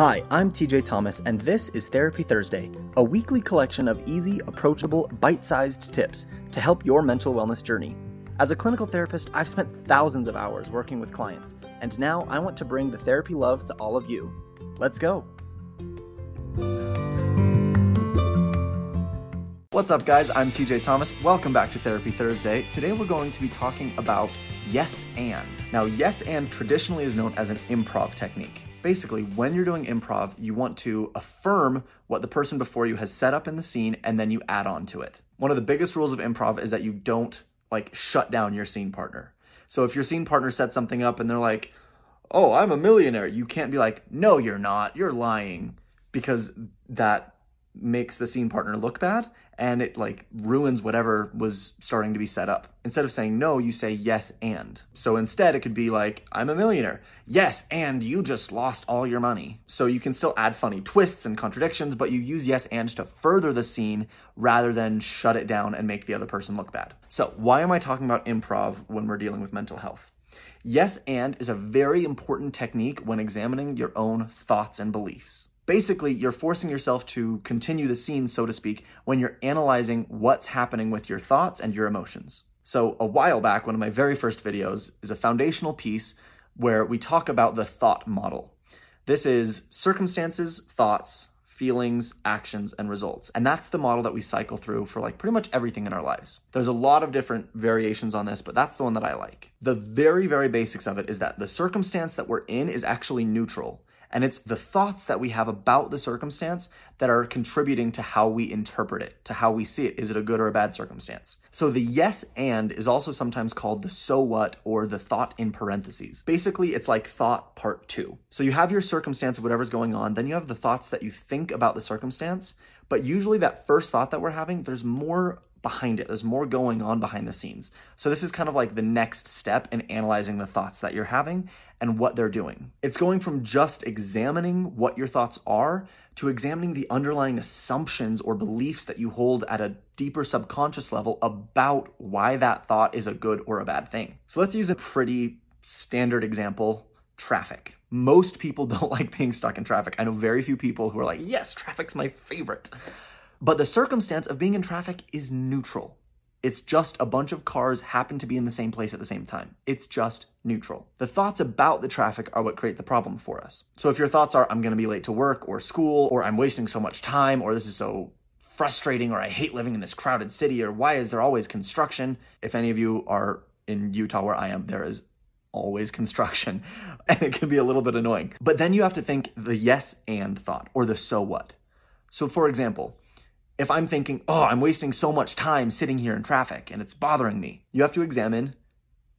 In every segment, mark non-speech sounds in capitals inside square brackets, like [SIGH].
Hi, I'm TJ Thomas, and this is Therapy Thursday, a weekly collection of easy, approachable, bite sized tips to help your mental wellness journey. As a clinical therapist, I've spent thousands of hours working with clients, and now I want to bring the therapy love to all of you. Let's go. What's up, guys? I'm TJ Thomas. Welcome back to Therapy Thursday. Today we're going to be talking about yes and. Now, yes and traditionally is known as an improv technique. Basically, when you're doing improv, you want to affirm what the person before you has set up in the scene and then you add on to it. One of the biggest rules of improv is that you don't like shut down your scene partner. So if your scene partner sets something up and they're like, "Oh, I'm a millionaire." You can't be like, "No, you're not. You're lying." Because that makes the scene partner look bad and it like ruins whatever was starting to be set up. Instead of saying no, you say yes and. So instead it could be like, I'm a millionaire. Yes, and you just lost all your money. So you can still add funny twists and contradictions, but you use yes and to further the scene rather than shut it down and make the other person look bad. So why am I talking about improv when we're dealing with mental health? Yes and is a very important technique when examining your own thoughts and beliefs. Basically, you're forcing yourself to continue the scene, so to speak, when you're analyzing what's happening with your thoughts and your emotions. So, a while back, one of my very first videos is a foundational piece where we talk about the thought model. This is circumstances, thoughts, feelings, actions, and results. And that's the model that we cycle through for like pretty much everything in our lives. There's a lot of different variations on this, but that's the one that I like. The very, very basics of it is that the circumstance that we're in is actually neutral. And it's the thoughts that we have about the circumstance that are contributing to how we interpret it, to how we see it. Is it a good or a bad circumstance? So the yes and is also sometimes called the so what or the thought in parentheses. Basically, it's like thought part two. So you have your circumstance of whatever's going on, then you have the thoughts that you think about the circumstance. But usually, that first thought that we're having, there's more behind it. There's more going on behind the scenes. So this is kind of like the next step in analyzing the thoughts that you're having and what they're doing. It's going from just examining what your thoughts are to examining the underlying assumptions or beliefs that you hold at a deeper subconscious level about why that thought is a good or a bad thing. So let's use a pretty standard example, traffic. Most people [LAUGHS] don't like being stuck in traffic. I know very few people who are like, "Yes, traffic's my favorite." But the circumstance of being in traffic is neutral. It's just a bunch of cars happen to be in the same place at the same time. It's just neutral. The thoughts about the traffic are what create the problem for us. So if your thoughts are, I'm gonna be late to work or school, or I'm wasting so much time, or this is so frustrating, or I hate living in this crowded city, or why is there always construction? If any of you are in Utah where I am, there is always construction, [LAUGHS] and it can be a little bit annoying. But then you have to think the yes and thought, or the so what. So for example, if I'm thinking, oh, I'm wasting so much time sitting here in traffic and it's bothering me, you have to examine,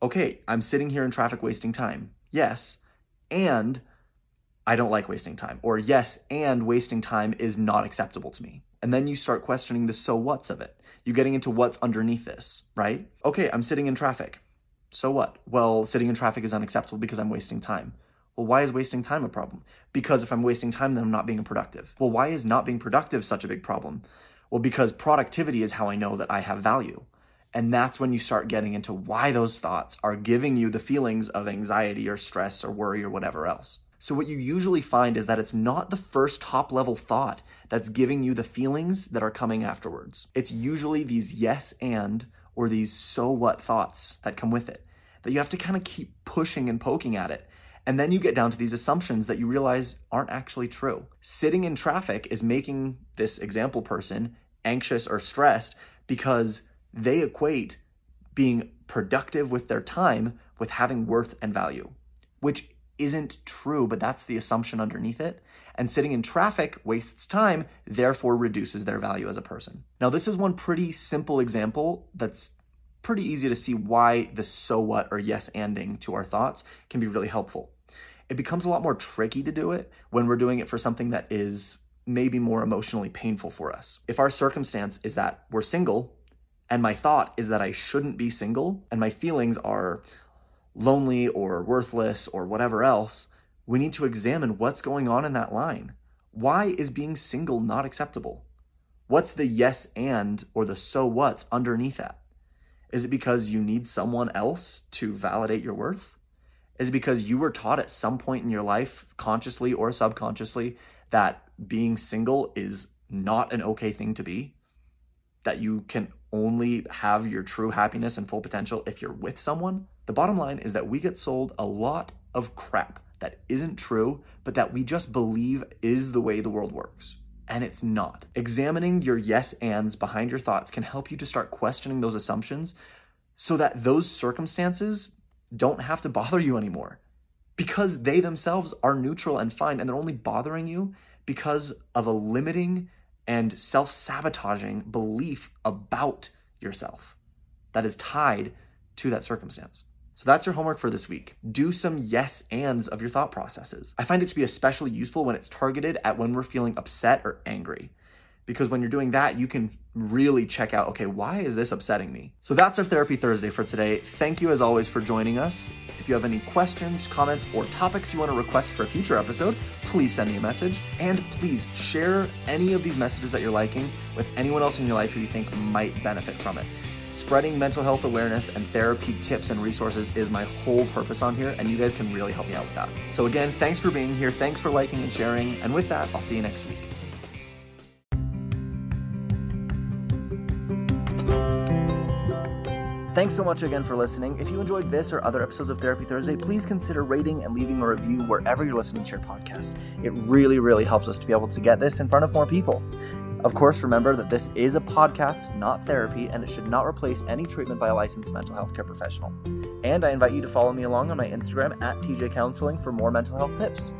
okay, I'm sitting here in traffic wasting time. Yes. And I don't like wasting time. Or yes, and wasting time is not acceptable to me. And then you start questioning the so what's of it. You're getting into what's underneath this, right? Okay, I'm sitting in traffic. So what? Well, sitting in traffic is unacceptable because I'm wasting time. Well, why is wasting time a problem? Because if I'm wasting time, then I'm not being productive. Well, why is not being productive such a big problem? Well, because productivity is how I know that I have value. And that's when you start getting into why those thoughts are giving you the feelings of anxiety or stress or worry or whatever else. So, what you usually find is that it's not the first top level thought that's giving you the feelings that are coming afterwards. It's usually these yes and or these so what thoughts that come with it that you have to kind of keep pushing and poking at it. And then you get down to these assumptions that you realize aren't actually true. Sitting in traffic is making this example person anxious or stressed because they equate being productive with their time with having worth and value, which isn't true, but that's the assumption underneath it. And sitting in traffic wastes time, therefore reduces their value as a person. Now, this is one pretty simple example that's pretty easy to see why the so what or yes anding to our thoughts can be really helpful. It becomes a lot more tricky to do it when we're doing it for something that is maybe more emotionally painful for us. If our circumstance is that we're single, and my thought is that I shouldn't be single, and my feelings are lonely or worthless or whatever else, we need to examine what's going on in that line. Why is being single not acceptable? What's the yes and or the so what's underneath that? Is it because you need someone else to validate your worth? Is it because you were taught at some point in your life, consciously or subconsciously, that being single is not an okay thing to be? That you can only have your true happiness and full potential if you're with someone? The bottom line is that we get sold a lot of crap that isn't true, but that we just believe is the way the world works. And it's not. Examining your yes ands behind your thoughts can help you to start questioning those assumptions so that those circumstances don't have to bother you anymore because they themselves are neutral and fine and they're only bothering you because of a limiting and self sabotaging belief about yourself that is tied to that circumstance. So that's your homework for this week. Do some yes ands of your thought processes. I find it to be especially useful when it's targeted at when we're feeling upset or angry because when you're doing that, you can really check out, okay, why is this upsetting me? So that's our Therapy Thursday for today. Thank you as always for joining us. If you have any questions, comments, or topics you want to request for a future episode, please send me a message. And please share any of these messages that you're liking with anyone else in your life who you think might benefit from it. Spreading mental health awareness and therapy tips and resources is my whole purpose on here, and you guys can really help me out with that. So, again, thanks for being here. Thanks for liking and sharing. And with that, I'll see you next week. Thanks so much again for listening. If you enjoyed this or other episodes of Therapy Thursday, please consider rating and leaving a review wherever you're listening to your podcast. It really, really helps us to be able to get this in front of more people. Of course, remember that this is a podcast, not therapy, and it should not replace any treatment by a licensed mental health care professional. And I invite you to follow me along on my Instagram at TJ Counseling for more mental health tips.